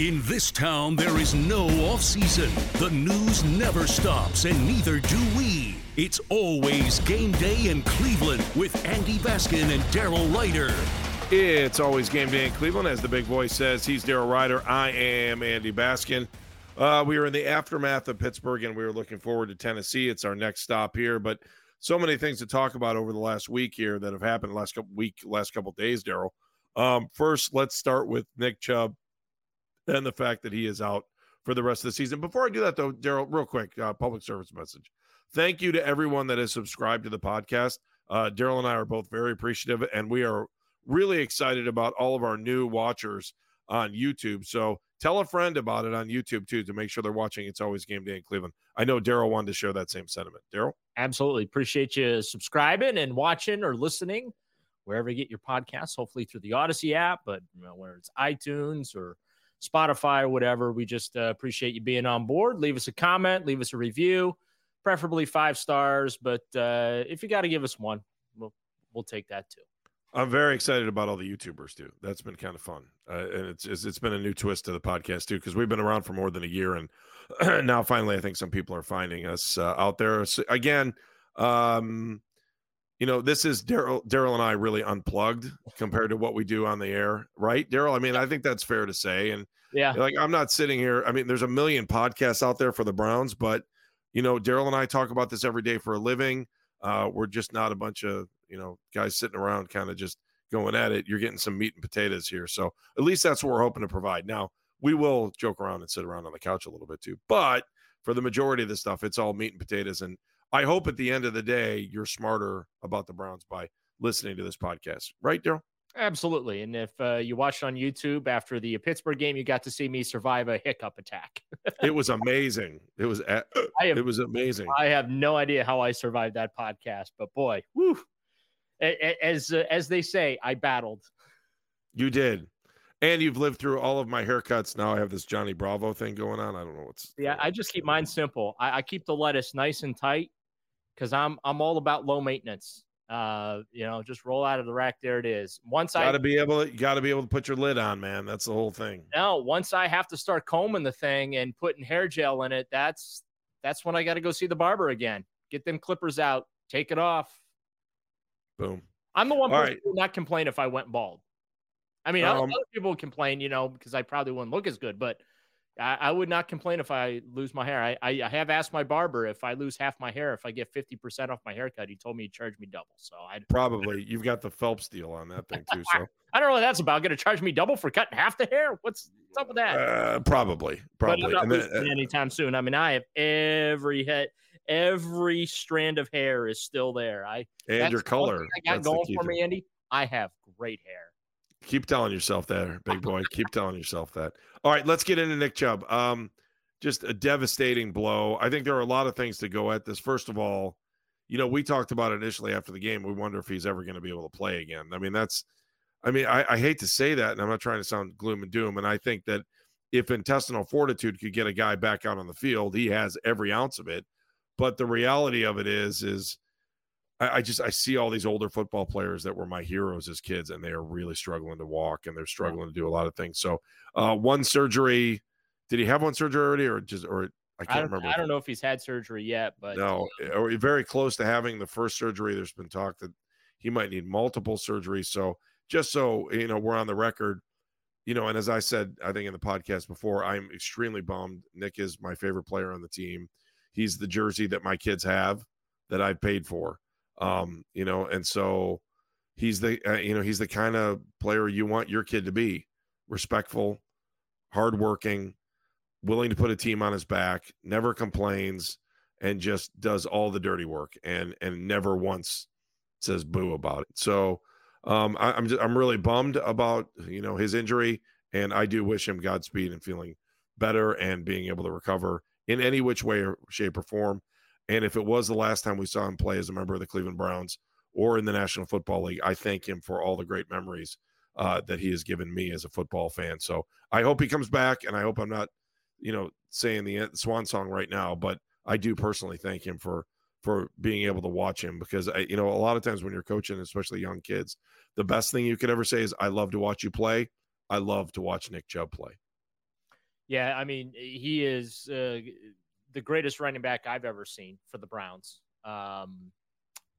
In this town, there is no off season. The news never stops, and neither do we. It's always game day in Cleveland with Andy Baskin and Daryl Ruiter. It's always game day in Cleveland, as the big voice says. He's Daryl Ruiter. I am Andy Baskin. Uh, we are in the aftermath of Pittsburgh, and we are looking forward to Tennessee. It's our next stop here, but so many things to talk about over the last week here that have happened last couple week, last couple days. Daryl. Um, first, let's start with Nick Chubb and the fact that he is out for the rest of the season. Before I do that, though, Daryl, real quick, uh, public service message. Thank you to everyone that has subscribed to the podcast. Uh, Daryl and I are both very appreciative, and we are really excited about all of our new watchers on YouTube. So tell a friend about it on YouTube too to make sure they're watching. It's always game day in Cleveland. I know Daryl wanted to share that same sentiment. Daryl, absolutely appreciate you subscribing and watching or listening wherever you get your podcasts. Hopefully through the Audacy app, but you know, whether it's iTunes or Spotify or whatever. We just uh, appreciate you being on board. Leave us a comment, leave us a review, preferably five stars. But uh, if you got to give us one, we'll we'll take that too. I'm very excited about all the YouTubers too. That's been kind of fun, uh, and it's, it's, it's been a new twist to the podcast too because we've been around for more than a year, and now finally I think some people are finding us uh, out there. So again, um, you know, this is Daryl. Daryl and I really unplugged compared to what we do on the air, right, Daryl? I mean, I think that's fair to say. And yeah, like I'm not sitting here. I mean, there's a million podcasts out there for the Browns, but you know, Daryl and I talk about this every day for a living. Uh, we're just not a bunch of you know guys sitting around, kind of just going at it. You're getting some meat and potatoes here, so at least that's what we're hoping to provide. Now, we will joke around and sit around on the couch a little bit too, but for the majority of the stuff, it's all meat and potatoes and I hope at the end of the day, you're smarter about the Browns by listening to this podcast. Right, Daryl? Absolutely. And if uh, you watched on YouTube after the Pittsburgh game, you got to see me survive a hiccup attack. it was amazing. It was have, it was amazing. I have no idea how I survived that podcast, but boy, whew, as uh, as they say, I battled. You did. And you've lived through all of my haircuts. Now I have this Johnny Bravo thing going on. I don't know what's. Yeah, I just keep mine simple. I, I keep the lettuce nice and tight because I'm I'm all about low maintenance. Uh, you know, just roll out of the rack. There it is. Once gotta I gotta be able to, you gotta be able to put your lid on, man. That's the whole thing. No, once I have to start combing the thing and putting hair gel in it, that's that's when I got to go see the barber again. Get them clippers out, take it off. Boom. I'm the one person right. who not complain if I went bald. I mean, um, other people complain, you know, because I probably wouldn't look as good, but I, I, would not complain if I lose my hair. I, I, I, have asked my barber if I lose half my hair, if I get 50% off my haircut, he told me he'd charge me double. So I probably you've got the Phelps deal on that thing too. So I don't know what that's about. Going to charge me double for cutting half the hair? What's, what's up with that? Uh, probably, probably. But then, uh, anytime soon. I mean, I have every head, every strand of hair is still there. I and your color. I got that's going for me, Andy. I have great hair. Keep telling yourself that, big boy. Keep telling yourself that. All right, let's get into Nick Chubb. Um, just a devastating blow. I think there are a lot of things to go at this. First of all, you know, we talked about initially after the game. We wonder if he's ever going to be able to play again. I mean, that's, I mean, I, I hate to say that, and I'm not trying to sound gloom and doom. And I think that if intestinal fortitude could get a guy back out on the field, he has every ounce of it. But the reality of it is, is I, I, just I see all these older football players that were my heroes as kids, and they are really struggling to walk and they're struggling to do a lot of things. So, uh, one surgery. Did he have one surgery already, or just or I can't I remember? I don't know if he's had surgery yet, but no, or very close to having the first surgery. There's been talk that he might need multiple surgeries. So, just so you know, we're on the record. You know, and as I said, I think in the podcast before, I'm extremely bummed. Nick is my favorite player on the team. He's the jersey that my kids have that I've paid for. Um, you know, and so he's the uh, you know he's the kind of player you want your kid to be respectful hardworking willing to put a team on his back never complains and just does all the dirty work and and never once says boo about it. So um I, i'm just, i'm really bummed about you know his injury and i do wish him godspeed and feeling better and being able to recover in any which way or shape or form and if it was the last time we saw him play as a member of the Cleveland Browns or in the National Football League, I thank him for all the great memories uh, that he has given me as a football fan. So I hope he comes back, and I hope I'm not, you know, saying the swan song right now, but I do personally thank him for for being able to watch him because I, you know, a lot of times when you're coaching, especially young kids, the best thing you could ever say is, "I love to watch you play. I love to watch Nick Chubb play." Yeah, I mean, he is uh, the greatest running back I've ever seen for the Browns. Um,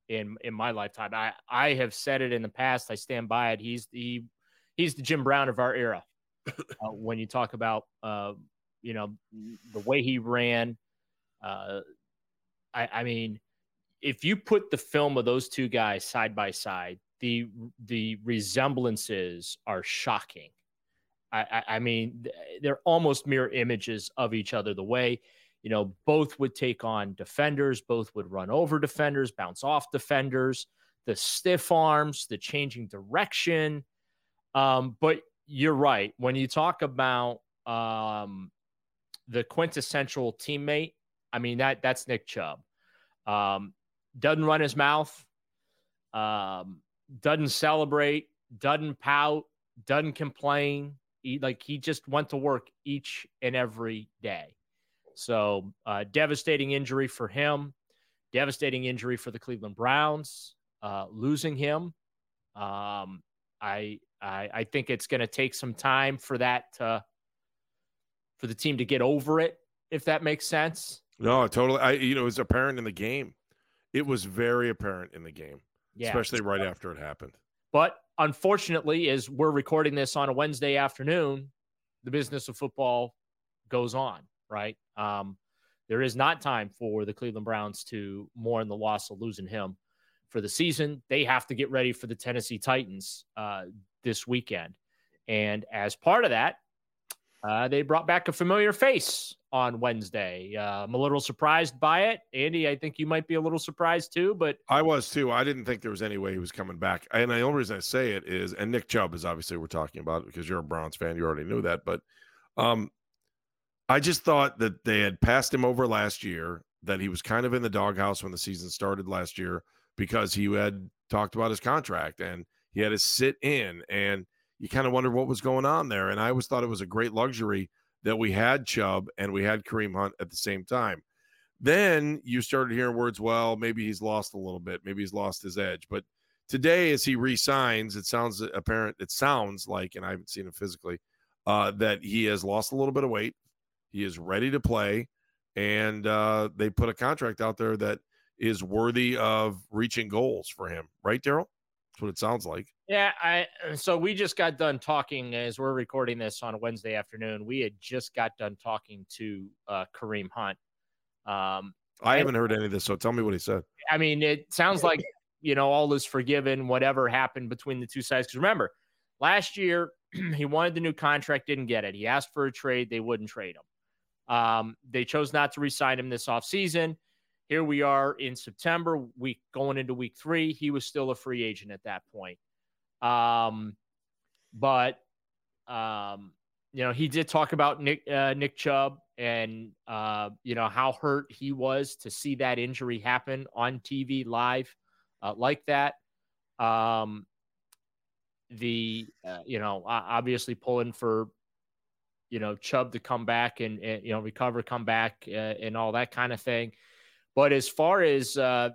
in in my lifetime, I I have said it in the past. I stand by it. He's the he's the Jim Brown of our era. Uh, when you talk about uh, you know the way he ran, uh, I, I mean, if you put the film of those two guys side by side, the the resemblances are shocking. I, I, I mean, they're almost mirror images of each other. The way, you know, both would take on defenders, both would run over defenders, bounce off defenders, the stiff arms, the changing direction. Um, but you're right. When you talk about um, the quintessential teammate, I mean that that's Nick Chubb. Um, doesn't run his mouth, um, doesn't celebrate, doesn't pout, doesn't complain. He, like he just went to work each and every day. So uh, devastating injury for him, devastating injury for the Cleveland Browns. Uh, losing him, um, I, I I think it's going to take some time for that to, for the team to get over it, if that makes sense. No, totally. I you know it was apparent in the game. It was very apparent in the game, yeah, especially right after it happened. But unfortunately, as we're recording this on a Wednesday afternoon, the business of football goes on. Right. Um, there is not time for the Cleveland Browns to mourn the loss of losing him for the season. They have to get ready for the Tennessee Titans uh, this weekend. And as part of that, uh, they brought back a familiar face on Wednesday. Uh, I'm a little surprised by it. Andy, I think you might be a little surprised too, but I was too. I didn't think there was any way he was coming back. And the only reason I say it is, and Nick Chubb is obviously we're talking about because you're a Browns fan. You already knew that. But um, I just thought that they had passed him over last year, that he was kind of in the doghouse when the season started last year because he had talked about his contract and he had to sit in and you kind of wondered what was going on there. And I always thought it was a great luxury that we had Chubb and we had Kareem Hunt at the same time. Then you started hearing words, well, maybe he's lost a little bit, maybe he's lost his edge. But today, as he resigns, it sounds apparent, it sounds like, and I haven't seen him physically, uh, that he has lost a little bit of weight. He is ready to play. And uh, they put a contract out there that is worthy of reaching goals for him, right, Daryl? That's what it sounds like. Yeah, I so we just got done talking as we're recording this on Wednesday afternoon. We had just got done talking to uh, Kareem Hunt. Um, I haven't heard any of this, so tell me what he said. I mean, it sounds like you know all is forgiven. Whatever happened between the two sides, because remember, last year he wanted the new contract, didn't get it. He asked for a trade, they wouldn't trade him. Um, they chose not to re-sign him this offseason. Here we are in September, week going into week three. He was still a free agent at that point. Um, but um, you know, he did talk about Nick uh, Nick Chubb and uh, you know how hurt he was to see that injury happen on TV live uh, like that. Um, the uh, you know obviously pulling for you know Chubb to come back and, and you know recover, come back, uh, and all that kind of thing. But as far as uh,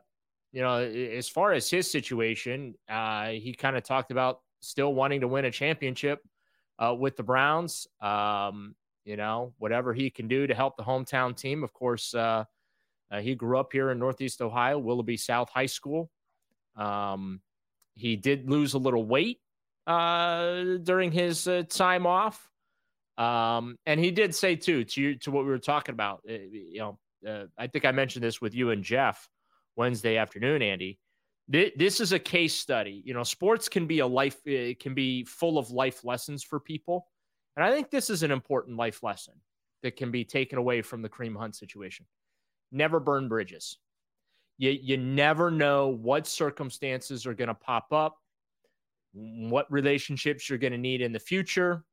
you know, as far as his situation, uh, he kind of talked about still wanting to win a championship uh, with the Browns. Um, you know, whatever he can do to help the hometown team. Of course, uh, uh he grew up here in Northeast Ohio, Willoughby South High School. Um, he did lose a little weight uh, during his time off. Um, and he did say too to to what we were talking about. Eh, eh, you know, uh, I think I mentioned this with you and Jeff Wednesday afternoon, Andy. This is a case study. You know, sports can be a life, it can be full of life lessons for people. And I think this is an important life lesson that can be taken away from the Kareem Hunt situation. Never burn bridges. You, you never know what circumstances are going to pop up, what relationships you're going to need in the future,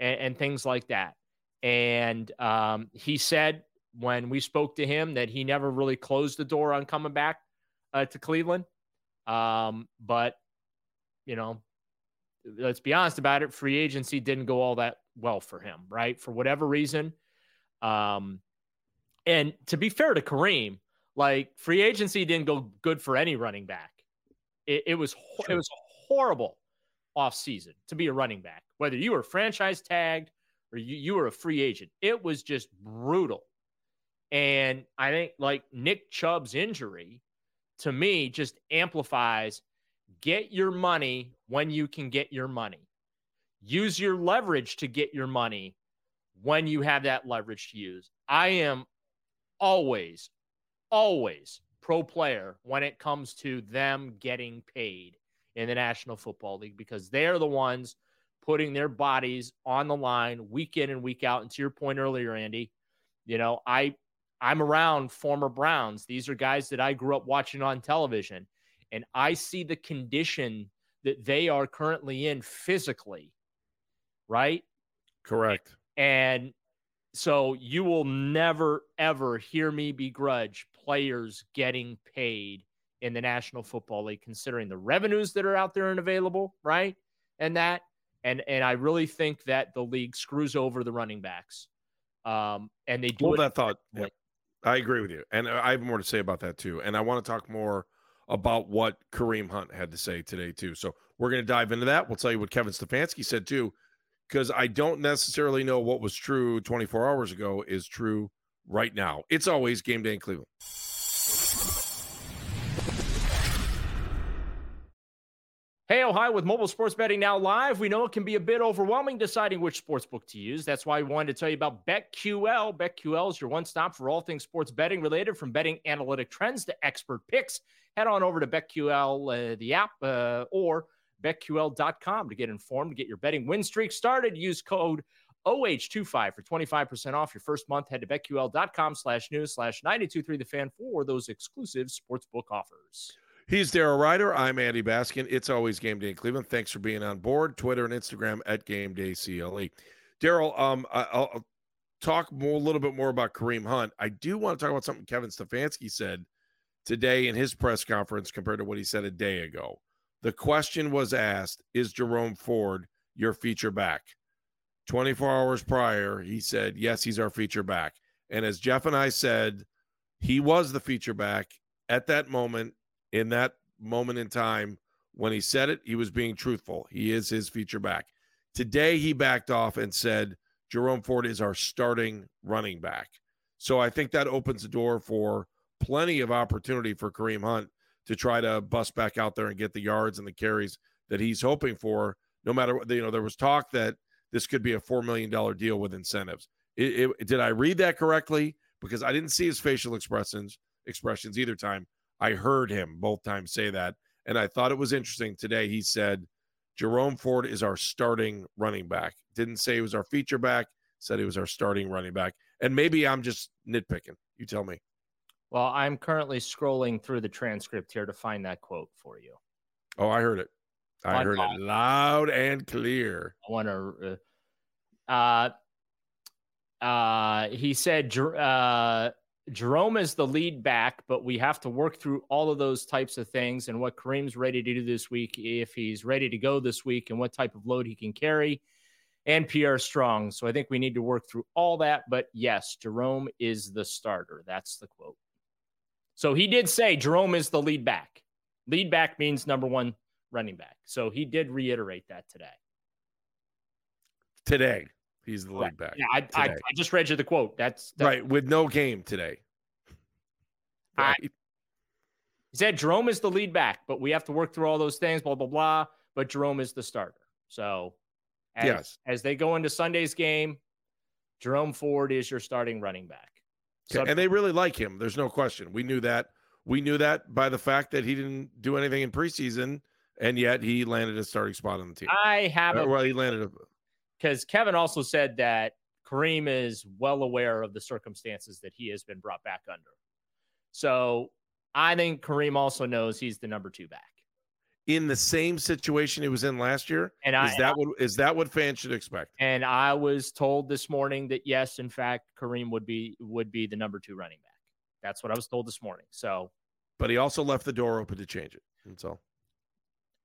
and, and things like that. And um, he said when we spoke to him that he never really closed the door on coming back uh, to Cleveland. Um, but, you know, let's be honest about it. Free agency didn't go all that well for him, right? For whatever reason. Um, and to be fair to Kareem, like free agency didn't go good for any running back. It, it was it was horrible off season to be a running back, whether you were franchise tagged or you, you were a free agent. It was just brutal. And I think like Nick Chubb's injury to me just amplifies get your money when you can get your money. Use your leverage to get your money when you have that leverage to use. I am always, always pro player when it comes to them getting paid in the National Football League because they're the ones putting their bodies on the line week in and week out. And to your point earlier, Andy, you know, I I'm around former Browns. These are guys that I grew up watching on television, and I see the condition that they are currently in physically, right? Correct. And so you will never, ever hear me begrudge players getting paid in the National Football League, considering the revenues that are out there and available, right? And that, and and I really think that the league screws over the running backs. Um, and they do Hold that thought. Yep. I agree with you. And I have more to say about that too. And I want to talk more about what Kareem Hunt had to say today too. So we're going to dive into that. We'll tell you what Kevin Stefanski said too, because I don't necessarily know what was true 24 hours ago is true right now. It's always game day in Cleveland. Hey, Ohio, with mobile sports betting now live, we know it can be a bit overwhelming deciding which sports book to use. That's why we wanted to tell you about BetQL. BetQL is your one stop for all things sports betting related, from betting analytic trends to expert picks. Head on over to BetQL, uh, the app, uh, or BetQL.com to get informed, to get your betting win streak started. Use code OH25 for 25% off your first month. Head to BetQL.com slash news slash 923 the fan for those exclusive sportsbook offers. He's Daryl Ruiter. I'm Andy Baskin. It's always game day in Cleveland. Thanks for being on board. Twitter and Instagram at Game Day CLE. Daryl, um, I'll, talk more, a little bit more about Kareem Hunt. I do want to talk about something Kevin Stefanski said today in his press conference compared to what he said a day ago. The question was asked: Is Jerome Ford your feature back? 24 hours prior, he said, Yes, he's our feature back. And as Jeff and I said, he was the feature back at that moment in that moment in time when he said it, he was being truthful. He is his feature back. Today, he backed off and said, Jerome Ford is our starting running back. So I think that opens the door for plenty of opportunity for Kareem Hunt to try to bust back out there and get the yards and the carries that he's hoping for. No matter what, you know, there was talk that this could be a $4 million deal with incentives. It, it, did I read that correctly? Because I didn't see his facial expressions expressions either time. I heard him both times say that. And I thought it was interesting today. He said, Jerome Ford is our starting running back. Didn't say he was our feature back, said he was our starting running back. And maybe I'm just nitpicking. You tell me. Well, I'm currently scrolling through the transcript here to find that quote for you. Oh, I heard it. I heard it loud and clear. I want to. Uh, uh, he said, uh, Jerome is the lead back, but we have to work through all of those types of things and what Kareem's ready to do this week, if he's ready to go this week, and what type of load he can carry, and Pierre Strong. So I think we need to work through all that. But yes, Jerome is the starter. That's the quote. So he did say Jerome is the lead back. Lead back means number one running back. So he did reiterate that today. Today. He's the lead back. Yeah, I, I, I, just read you the quote. That's, that's right with no game today. Right. I, he said Jerome is the lead back, but we have to work through all those things. Blah blah blah. But Jerome is the starter. So as, yes, as they go into Sunday's game, Jerome Ford is your starting running back. So, and they really like him. There's no question. We knew that. We knew that by the fact that he didn't do anything in preseason, and yet he landed a starting spot on the team. I have. Uh, well, he landed a because Kevin also said that Kareem is well aware of the circumstances that he has been brought back under. So I think Kareem also knows he's the number two back. In the same situation he was in last year, and is that what is that what fans should expect? And I was told this morning that yes, in fact, Kareem would be would be the number two running back. That's what I was told this morning. So, but he also left the door open to change it. And so,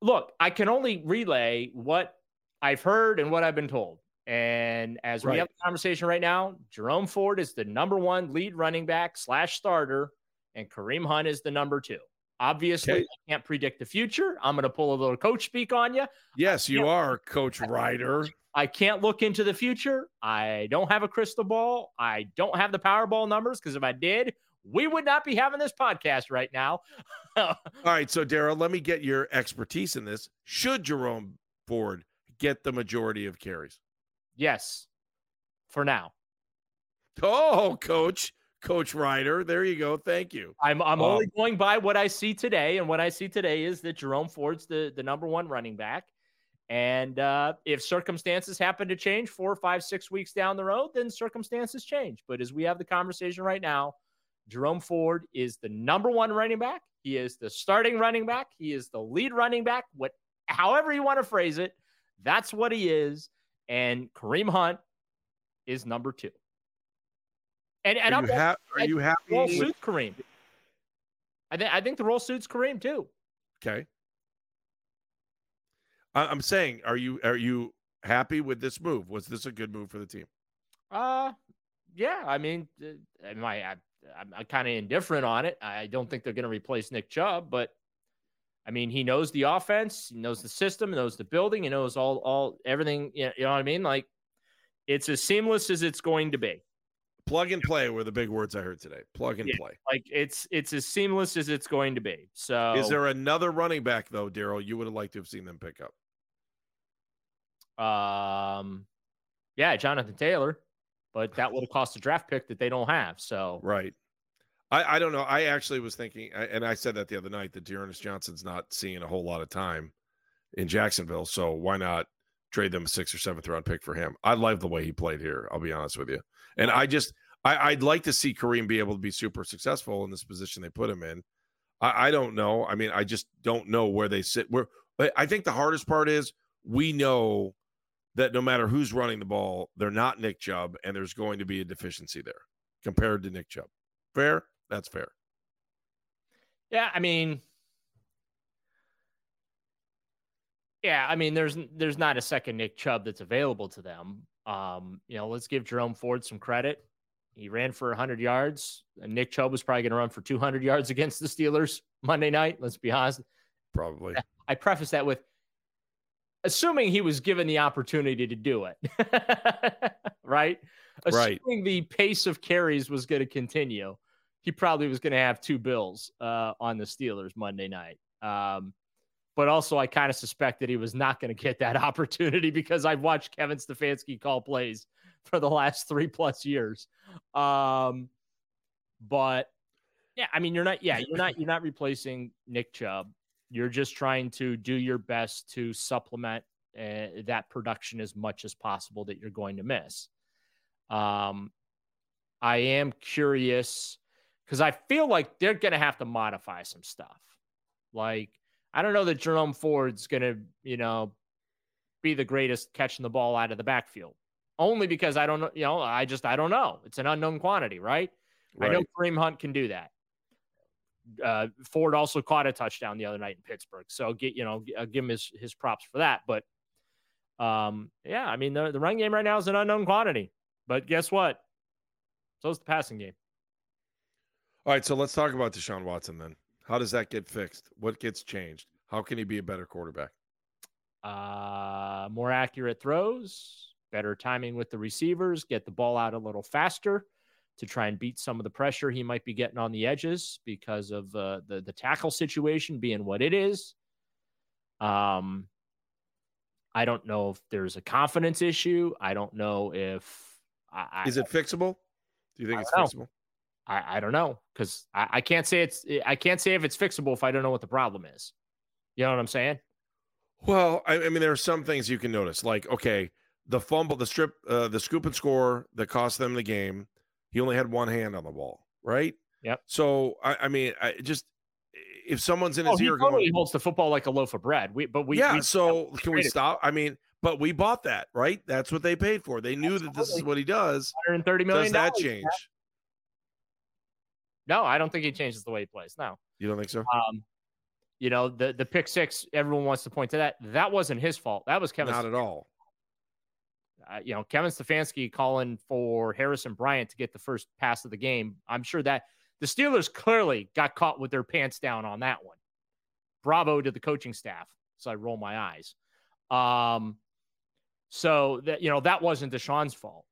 look, I can only relay what I've heard and what I've been told. And as right. we have the conversation right now, Jerome Ford is the number one lead running back slash starter, and Kareem Hunt is the number two. Obviously, Okay. I can't predict the future. I'm going to pull a little coach speak on you. Yes, you are, Coach Ruiter. I can't look into the future. I don't have a crystal ball. I don't have the Powerball numbers because if I did, we would not be having this podcast right now. All right, so Daryl, let me get your expertise in this. Should Jerome Ford get the majority of carries? yes, for now. Oh, Coach, Coach Ruiter, there you go. Thank you. I'm I'm Um, only going by what I see today, and what I see today is that Jerome Ford's the the number one running back. And uh, if circumstances happen to change four, five, six weeks down the road, then circumstances change. But as we have the conversation right now, Jerome Ford is the number one running back. He is the starting running back. He is the lead running back. What, however you want to phrase it, that's what he is. And Kareem Hunt is number two. And and Are I'm you, ha- are you happy? role with- suits Kareem. I think I think the role suits Kareem too. Okay. I- I'm saying, are you are you happy with this move? Was this a good move for the team? Uh, yeah. I mean, uh, am I, I I'm, I'm kind of indifferent on it. I don't think they're going to replace Nick Chubb, but I mean, he knows the offense, he knows the system, he knows the building, he knows all all everything. You know, you know what I mean? Like, it's as seamless as it's going to be. Plug and play were the big words I heard today. Plug and Yeah. play. Like, it's it's as seamless as it's going to be. So, Is there another running back though, Daryl? You would have liked to have seen them pick up. um, yeah, Jonathan Taylor, but that would have cost a draft pick that they don't have. So, Right. I, I don't know. I actually was thinking, and I said that the other night that D'Ernest Johnson's not seeing a whole lot of time in Jacksonville. So why not trade them a sixth or seventh round pick for him? I love the way he played here. I'll be honest with you. And I just, I, I'd like to see Kareem be able to be super successful in this position they put him in. I, I don't know. I mean, I just don't know where they sit. Where I think the hardest part is we know that no matter who's running the ball, they're not Nick Chubb, and there's going to be a deficiency there compared to Nick Chubb. Fair? That's fair. Yeah, I mean, yeah, I mean, there's there's not a second Nick Chubb that's available to them. Um, you know, let's give Jerome Ford some credit. He ran for 100 yards. And Nick Chubb was probably going to run for 200 yards against the Steelers Monday night. Let's be honest. Probably. I preface that with assuming he was given the opportunity to do it, right? Right. Assuming the pace of carries was going to continue, he probably was going to have two bills uh, on the Steelers Monday night. Um, but also, I kind of suspect that he was not going to get that opportunity because I've watched Kevin Stefanski call plays for the last three plus years. Um, but yeah, I mean, you're not, yeah, you're not, you're not replacing Nick Chubb you're just trying to do your best to supplement uh, that production as much as possible that you're going to miss. Um, I am curious because I feel like they're going to have to modify some stuff. Like, I don't know that Jerome Ford's going to, you know, be the greatest catching the ball out of the backfield. Only because I don't know, you know, I just, I don't know. It's an unknown quantity, right? I know Right. Kareem Hunt can do that. Uh, Ford also caught a touchdown the other night in Pittsburgh, so get you know give him his his props for that. But um, yeah, I mean the the run game right now is an unknown quantity. But guess what? So is the passing game. All right, so let's talk about Deshaun Watson then. How does that get fixed? What gets changed? How can he be a better quarterback? Uh, more accurate throws, better timing with the receivers, get the ball out a little faster to try and beat some of the pressure he might be getting on the edges because of uh, the the tackle situation being what it is. Um, I don't know if there's a confidence issue. I don't know if I, Is it fixable? Do you think it's don't fixable? I, I don't know because I, I can't say it's I can't say if it's fixable if I don't know what the problem is. You know what I'm saying? Well, I, I mean, there are some things you can notice, like okay, the fumble, the strip, uh, the scoop and score that cost them the game. He only had one hand on the ball, right? Yep. So I, I mean, I just if someone's in Oh, his he ear going, holds the football like a loaf of bread. We but we yeah. we- so can we stop? I mean, but we bought that, right? That's what they paid for. They knew that this is what he does. 130 million. Does that change? No, I don't think he changes the way he plays. No. You don't think so? Um, you know, the the pick six, everyone wants to point to that. That wasn't his fault. That was Kevin. Not at all. uh, you know, Kevin Stefanski calling for Harrison Bryant to get the first pass of the game. I'm sure that The Steelers clearly got caught with their pants down on that one. Bravo to the coaching staff. So I roll my eyes. Um, so that you know that wasn't Deshaun's fault.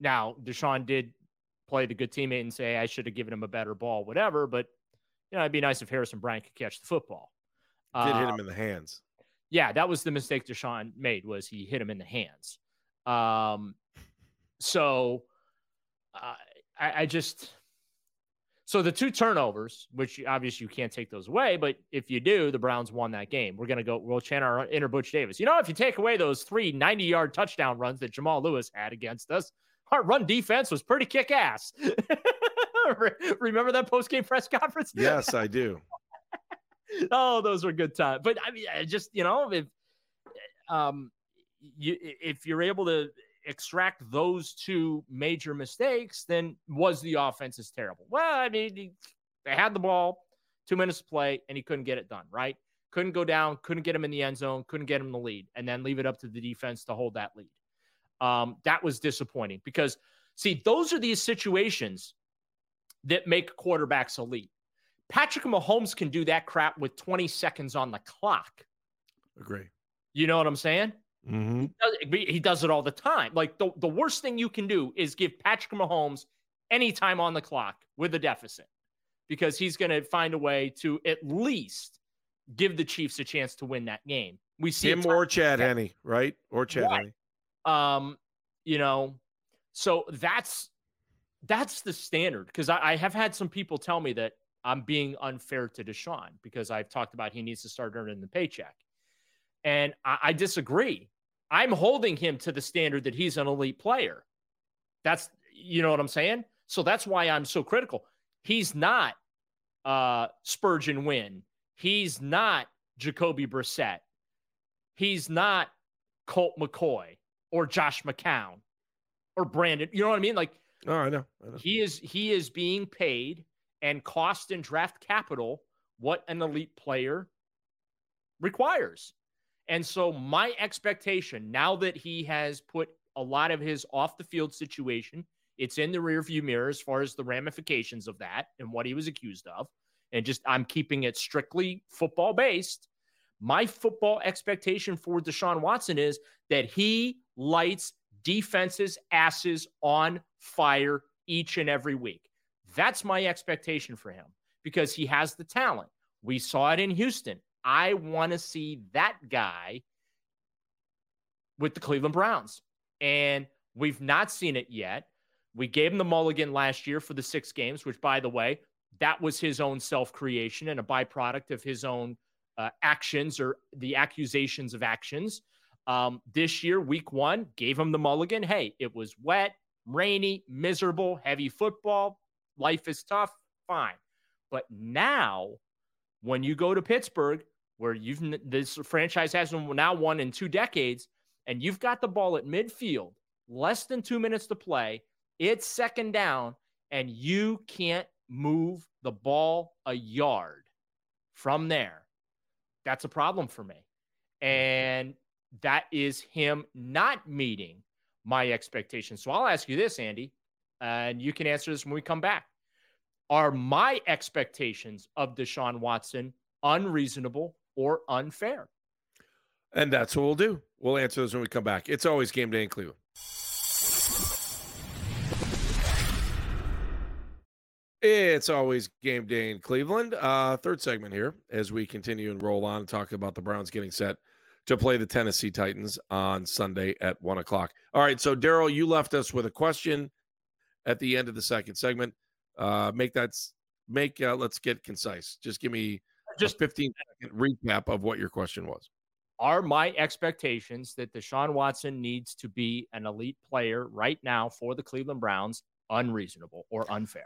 Now Deshaun did play the good teammate and say I should have given him a better ball, whatever. But you know, it'd be nice if Harrison Bryant could catch the football. Did uh, hit him in the hands. Yeah, that was the mistake Deshaun made was he hit him in the hands. Um, so uh, I, I just so the two turnovers, which obviously you can't take those away, but if you do, the Browns won that game. We're gonna go. We'll chant our inner Butch Davis. You know, if you take away those three 90 yard touchdown runs that Jamal Lewis had against us, our run defense was pretty kick ass. Remember that post game press conference? Yes, I do. oh, those were good times. But I mean, just you know, if um, you if you're able to extract those two major mistakes, then was the offense is terrible? Well, I mean, they had the ball, two minutes to play, and he couldn't get it done. Right? Couldn't go down, couldn't get him in the end zone, couldn't get him the lead, and then leave it up to the defense to hold that lead. Um, that was disappointing because, see, those are these situations that make quarterbacks elite. Patrick Mahomes can do that crap with 20 seconds on the clock. Agree. You know what I'm saying? Mm-hmm. He, does, he, does, it all the time. Like the, the worst thing you can do is give Patrick Mahomes any time on the clock with a deficit because he's going to find a way to at least give the Chiefs a chance to win that game. We see him or Chad Henne, right? Or Chad right. Henne. Um, you know, so that's that's the standard because I, I, have had some people tell me that I'm being unfair to Deshaun because I've talked about he needs to start earning the paycheck. And I, I disagree. I'm holding him to the standard that he's an elite player. That's, you know what I'm saying? So that's why I'm so critical. He's not uh, Spurgeon Wynn. He's not Jacoby Brissett. He's not Colt McCoy or Josh McCown or Brandon. You know what I mean? Like, oh, I know. I know. He is he is being paid and cost and draft capital what an elite player requires. And so my expectation now that he has put a lot of his off the field situation, it's in the rearview mirror as far as the ramifications of that and what he was accused of. And just I'm keeping it strictly football based. My football expectation for Deshaun Watson is that he lights defenses' asses on fire each and every week. That's my expectation for him because he has the talent. We saw it in Houston. I want to see that guy with the Cleveland Browns. And we've not seen it yet. We gave him the mulligan last year for the six games, which, by the way, that was his own self creation and a byproduct of his own uh, actions or the accusations of actions. Um, this year, week one, gave him the mulligan. Hey, it was wet, rainy, miserable, heavy football life is tough, fine. But now, when you go to Pittsburgh, where you've this franchise hasn't now won in two decades, and you've got the ball at midfield, less than two minutes to play, it's second down, and you can't move the ball a yard from there. That's a problem for me. And that is him not meeting my expectations. So I'll ask you this, Andy and you can answer this when we come back. Are my expectations of Deshaun Watson unreasonable or unfair? And that's what we'll do. We'll answer those when we come back. It's always game day in Cleveland. It's always game day in Cleveland. Uh, third segment here as we continue and roll on and talk about the Browns getting set to play the Tennessee Titans on Sunday at one o'clock. All right. So, Daryl, you left us with a question at the end of the second segment. Uh, make that make uh, let's get concise. Just give me just 15 second recap of what your question was. Are my expectations that Deshaun Watson needs to be an elite player right now for the Cleveland Browns unreasonable or unfair?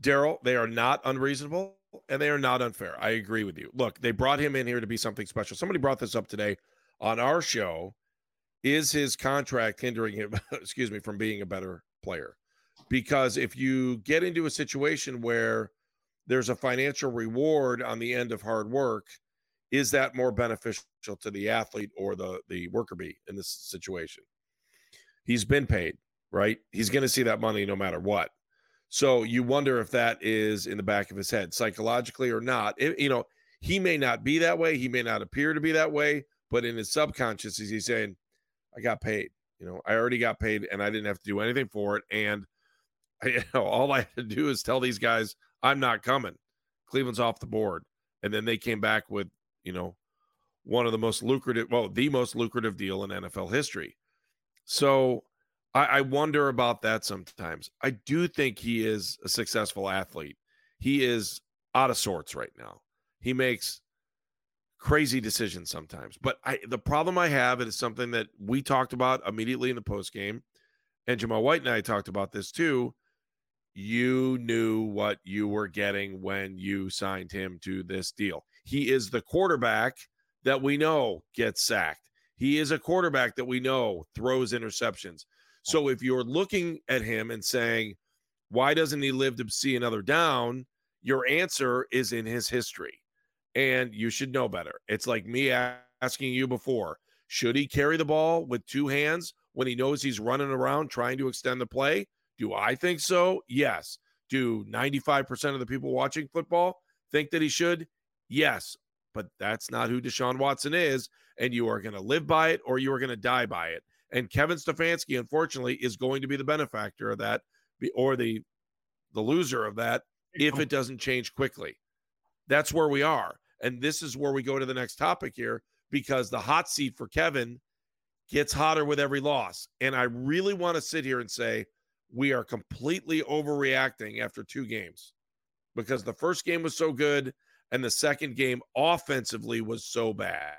Daryl, they are not unreasonable and they are not unfair. I agree with you. Look, they brought him in here to be something special. Somebody brought this up today on our show. Is his contract hindering him, excuse me, from being a better player? because if you get into a situation where there's a financial reward on the end of hard work is that more beneficial to the athlete or the the worker bee in this situation he's been paid right he's going to see that money no matter what So you wonder if that is in the back of his head psychologically or not. It, you know, he may not be that way. He may not appear to be that way, but in his subconscious, is he saying, I got paid. You know, I already got paid and I didn't have to do anything for it. And you know, all I had to do is tell these guys, I'm not coming. Cleveland's off the board. And then they came back with, you know, one of the most lucrative, well, the most lucrative deal in NFL history. So I, I wonder about that sometimes. I do think he is a successful athlete. He is out of sorts right now. He makes crazy decisions sometimes. But I the problem I have is something that we talked about immediately in the post game, and Jamal White and I talked about this too. You knew what you were getting when you signed him to this deal. He is the quarterback that we know gets sacked. He is a quarterback that we know throws interceptions. So if you're looking at him and saying, why doesn't he live to see another down? Your answer is in his history and you should know better. It's like me asking you before should he carry the ball with two hands when he knows he's running around trying to extend the play? Do I think so? Yes. Do 95% of the people watching football think that he should? Yes. But that's not who Deshaun Watson is. And you are going to live by it or you are going to die by it. And Kevin Stefanski, unfortunately, is going to be the benefactor of that or the the loser of that if it doesn't change quickly. That's where we are. And this is where we go to the next topic here because the hot seat for Kevin gets hotter with every loss. And I really want to sit here and say we are completely overreacting after two games because the first game was so good and the second game offensively was so bad.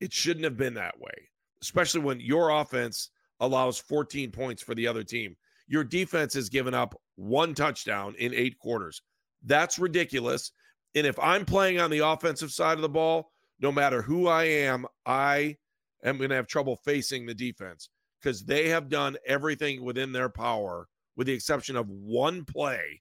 It shouldn't have been that way, especially when your offense allows 14 points for the other team. Your defense has given up one touchdown in eight quarters. That's ridiculous. And if I'm playing on the offensive side of the ball, no matter who I am, I am going to have trouble facing the defense because they have done everything within their power, with the exception of one play,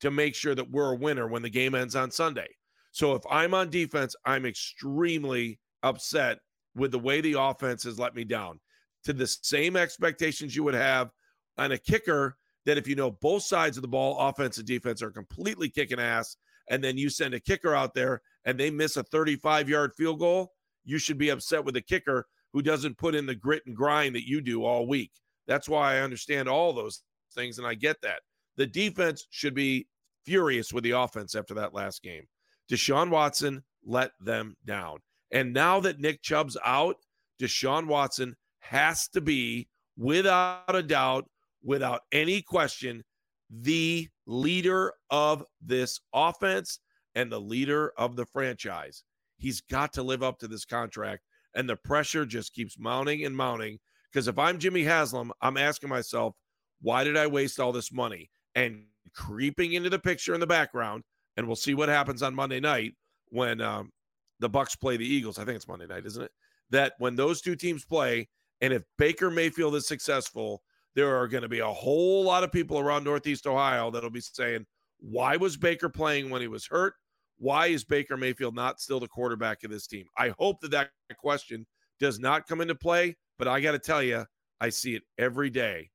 to make sure that we're a winner when the game ends on Sunday. So if I'm on defense, I'm extremely upset with the way the offense has let me down to the same expectations you would have on a kicker that if you know both sides of the ball, offense and defense, are completely kicking ass and then you send a kicker out there and they miss a 35 yard field goal, you should be upset with the kicker who doesn't put in the grit and grind that you do all week. That's why I understand all those things and I get that. The defense should be furious with the offense after that last game. Deshaun Watson let them down. And now that Nick Chubb's out, Deshaun Watson has to be, without a doubt, without any question, the leader of this offense and the leader of the franchise. He's got to live up to this contract. And the pressure just keeps mounting and mounting. Because if I'm Jimmy Haslam, I'm asking myself, why did I waste all this money? And creeping into the picture in the background, and we'll see what happens on Monday night when um, the Bucs play the Eagles. I think it's Monday night, isn't it? That when those two teams play, and if Baker Mayfield is successful, there are going to be a whole lot of people around Northeast Ohio that'll be saying, why was Baker playing when he was hurt? Why is Baker Mayfield not still the quarterback of this team? I hope that that question does not come into play, but I got to tell you, I see it every day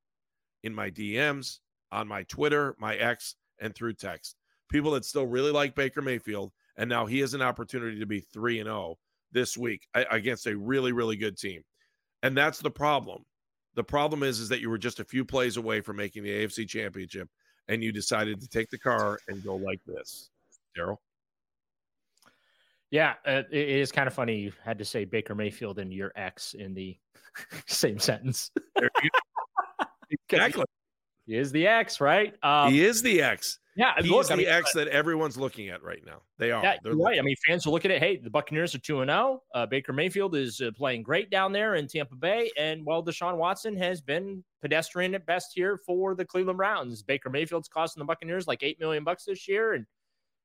in my DMs, on my Twitter, my X, and through text. People that still really like Baker Mayfield, and now he has an opportunity to be 3 and 0 this week against a really, really good team. And that's the problem. The problem is, is that you were just a few plays away from making the AFC Championship, and you decided to take the car and go like this, Daryl. Yeah, uh, it is kind of funny. You had to say Baker Mayfield and your ex in the same sentence. exactly. He is the X, right? Um, he is the X. Yeah, he's look, the I mean, X that everyone's looking at right now. They are. Yeah, They're right. I mean, fans are looking at. It. Hey, the Buccaneers are two and zero. Oh. Uh, Baker Mayfield is uh, playing great down there in Tampa Bay, and well, Deshaun Watson has been pedestrian at best here for the Cleveland Browns. Baker Mayfield's costing the Buccaneers like eight million bucks this year, and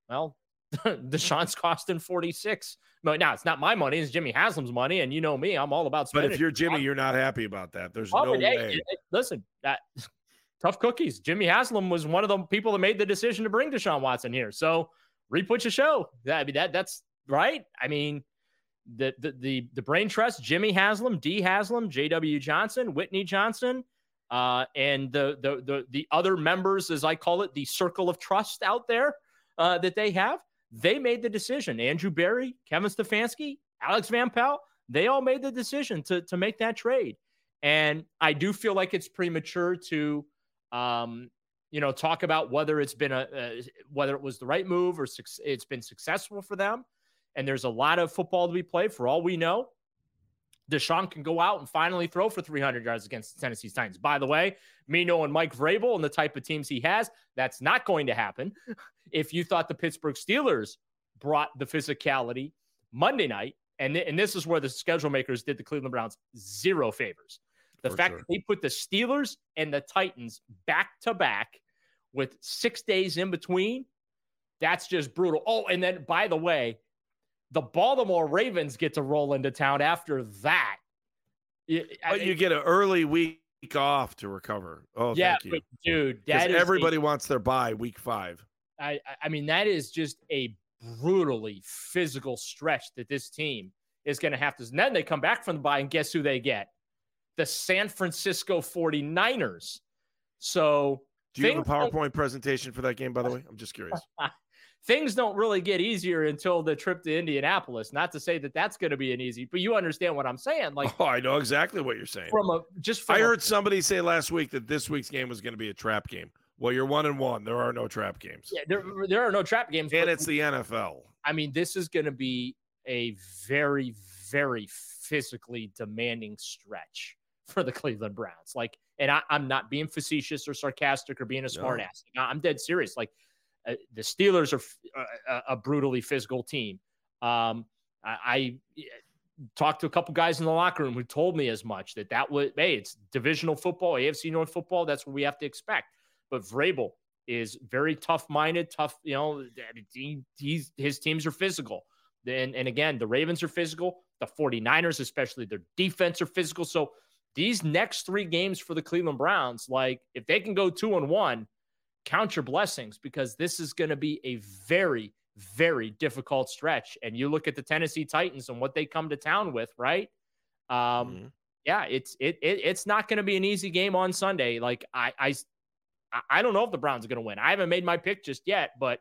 well, Deshaun's costing 46. But now it's not my money, it's Jimmy Haslam's money. And you know me, I'm all about spending. But if you're Jimmy, you're not happy about that. There's no way. listen, that tough cookies. Jimmy Haslam was one of the people that made the decision to bring Deshaun Watson here. So reput your show. That, I mean, that that's right. I mean, the the the, the brain trust, Jimmy Haslam, Dee Haslam, J.W. Johnson, Whitney Johnson, uh, and the, the the the other members, as I call it, the circle of trust out there uh, that they have, they made the decision. Andrew Berry, Kevin Stefanski, Alex Van Pelt, they all made the decision to to make that trade. And I do feel like it's premature to, um, you know, talk about whether it's been a, whether it was the right move or su- it's been successful for them. And there's a lot of football to be played. For all we know, Deshaun can go out and finally throw for 300 yards against the Tennessee Titans. By the way, me knowing Mike Vrabel and the type of teams he has, that's not going to happen. If you thought the Pittsburgh Steelers brought the physicality Monday night, and, th- and this is where the schedule makers did the Cleveland Browns zero favors. The For fact sure. that they put the Steelers and the Titans back to back with six days in between, that's just brutal. Oh, and then by the way, the Baltimore Ravens get to roll into town after that. But you get an early week off to recover. Oh, yeah, thank you. dude, that is a- everybody wants their bye week five. I, I- I mean, that is just a brutally physical stretch that this team is going to have to. And then they come back from the bye, and guess who they get? The San Francisco 49ers. So Do you have a PowerPoint presentation for that game, by the way? I'm just curious. things don't really get easier until the trip to Indianapolis. Not to say that that's going to be an easy, but you understand what I'm saying. Like oh, I know exactly what you're saying. from a just from I a- heard somebody say last week that this week's game was going to be a trap game. Well, you're one and one. There are no trap games. yeah, there, there are no trap games. And it's the NFL. I mean, this is going to be a very, very physically demanding stretch for the Cleveland Browns. Like, and I, I'm not being facetious or sarcastic or being a smart No. ass. I'm dead serious. Like, uh, the Steelers are f- a, a- a brutally physical team. Um, I, I talked to a couple guys in the locker room who told me as much that that was, hey, it's divisional football, AFC North football. That's what we have to expect. But Vrabel is very tough minded, tough, you know, he, he's, his teams are physical. And, and again, the Ravens are physical. The 49ers, especially their defense, are physical. So these next three games for the Cleveland Browns, like if they can go two and one, count your blessings because this is going to be a very, very difficult stretch. And you look at the Tennessee Titans and what they come to town with, right? Um, Mhm. yeah, it's it, it it's not going to be an easy game on Sunday. Like I I I don't know if the Browns are going to win. I haven't made my pick just yet, but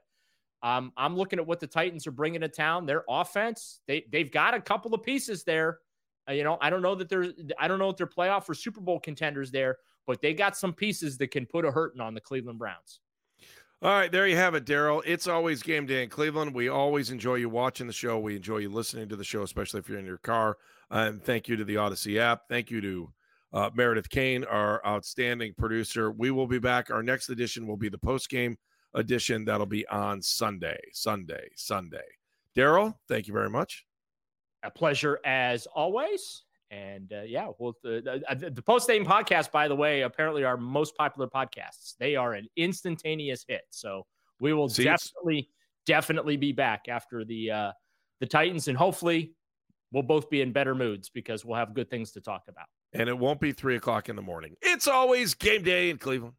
um, I'm looking at what the Titans are bringing to town. Their offense, they they've got a couple of pieces there. Uh, you know, I don't know that they're I don't know if they're playoff or Super Bowl contenders there, but they got some pieces that can put a hurting on the Cleveland Browns. All right, there you have it, Daryl. It's always game day in Cleveland. We always enjoy you watching the show. We enjoy you listening to the show, especially if you're in your car. And thank you to the Audacy app. Thank you to uh, Meredith Kane, our outstanding producer. We will be back. Our next edition will be the post game edition. That'll be on Sunday, Sunday, Sunday. Daryl, thank you very much. A pleasure as always. And uh, yeah, well, the, the, the post game podcast, by the way, apparently our most popular podcasts. They are an instantaneous hit. So we will See, definitely, definitely be back after the uh, the Titans, and hopefully we'll both be in better moods because we'll have good things to talk about. And it won't be three o'clock in the morning. It's always game day in Cleveland.